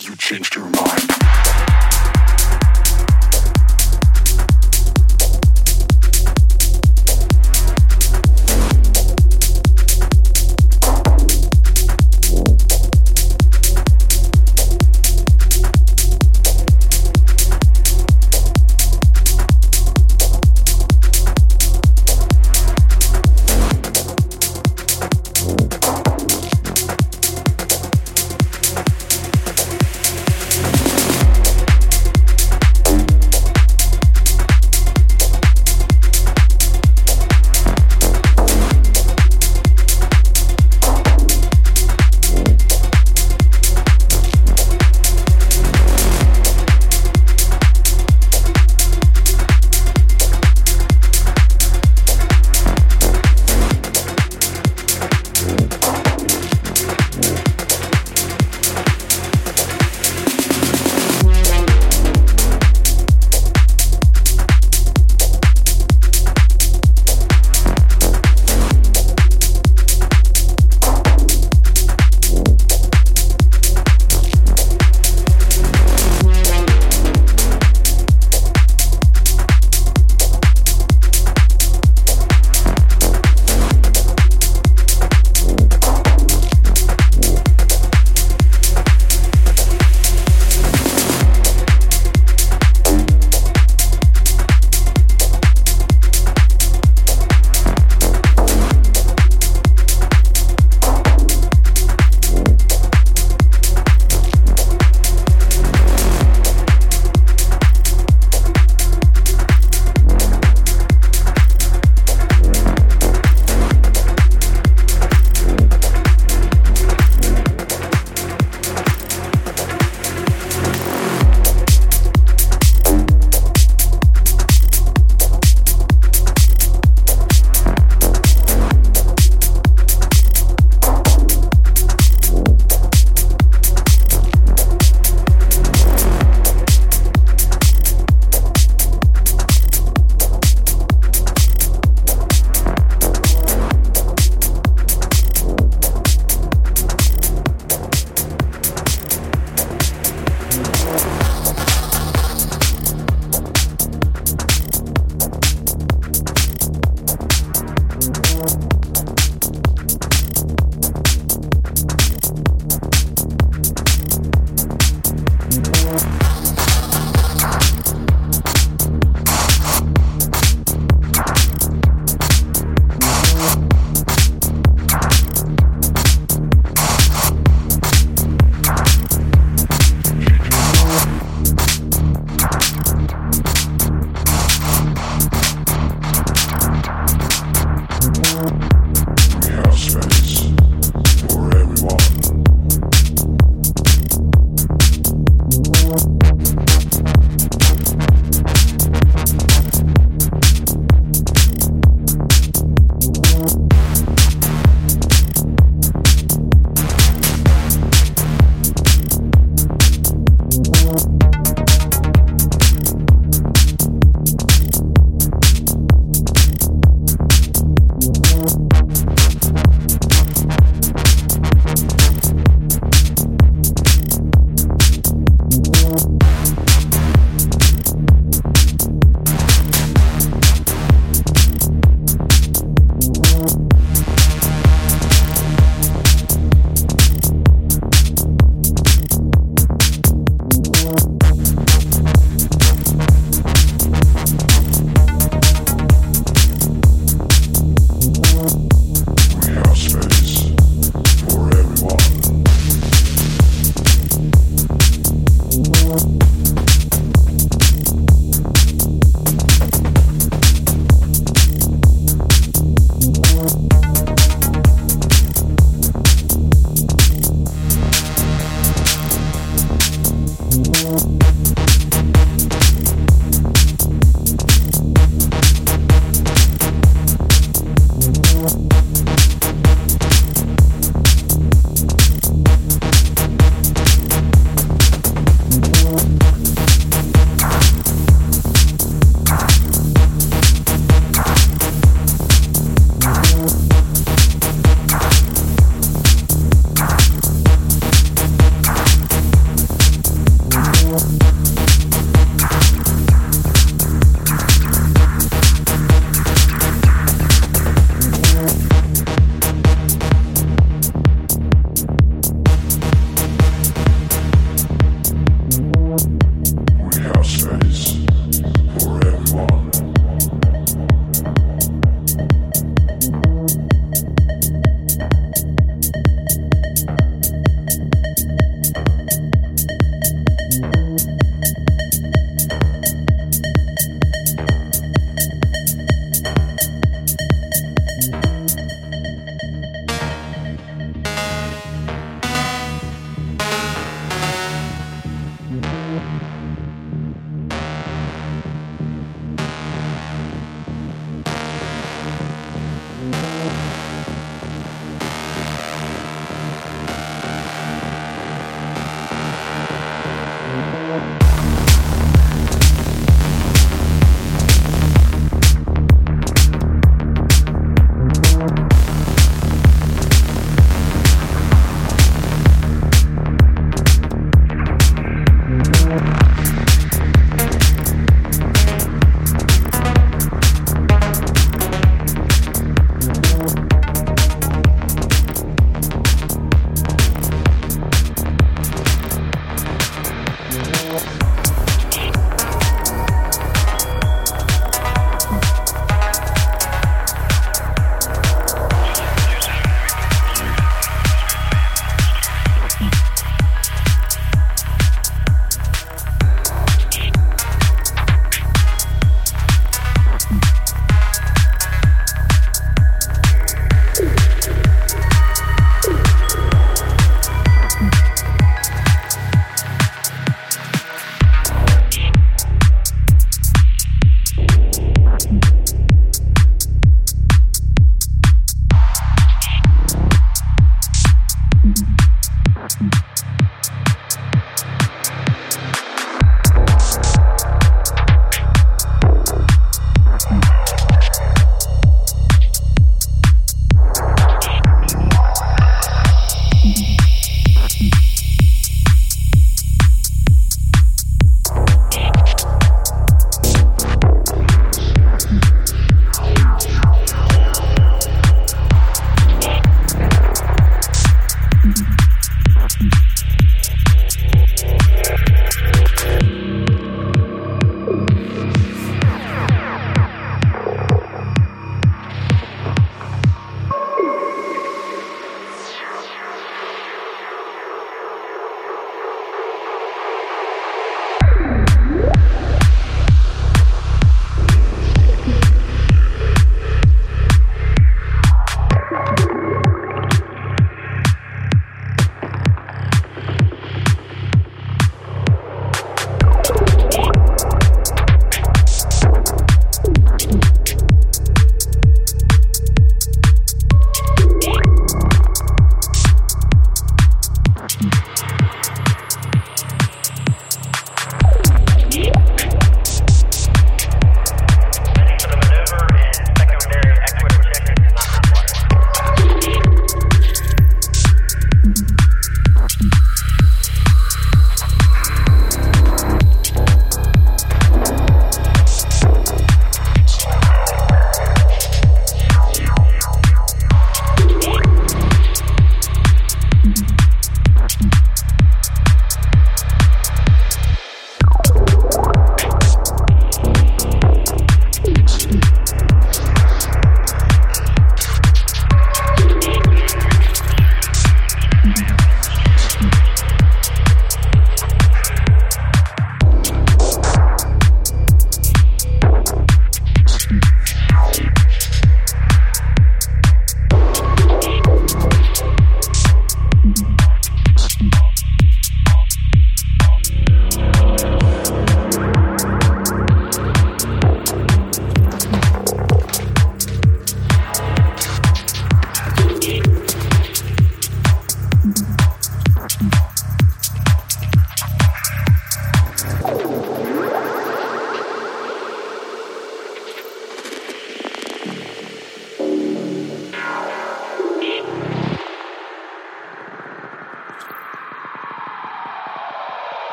You changed your mind.